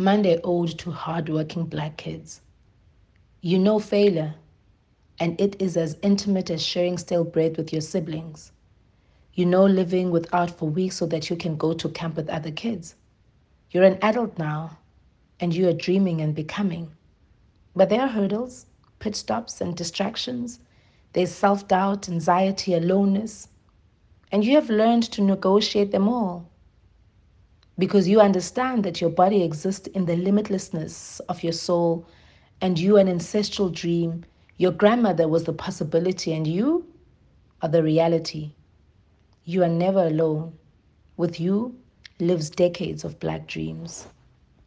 Monday ode to hardworking black kids. You know failure, and it is as intimate as sharing stale bread with your siblings. You know living without for weeks so that you can go to camp with other kids. You're an adult now, and you are dreaming and becoming. But there are hurdles, pit stops, and distractions. There's self doubt, anxiety, aloneness. And you have learned to negotiate them all because you understand that your body exists in the limitlessness of your soul and you an ancestral dream. Your grandmother was the possibility and you are the reality. You are never alone. With you lives decades of black dreams.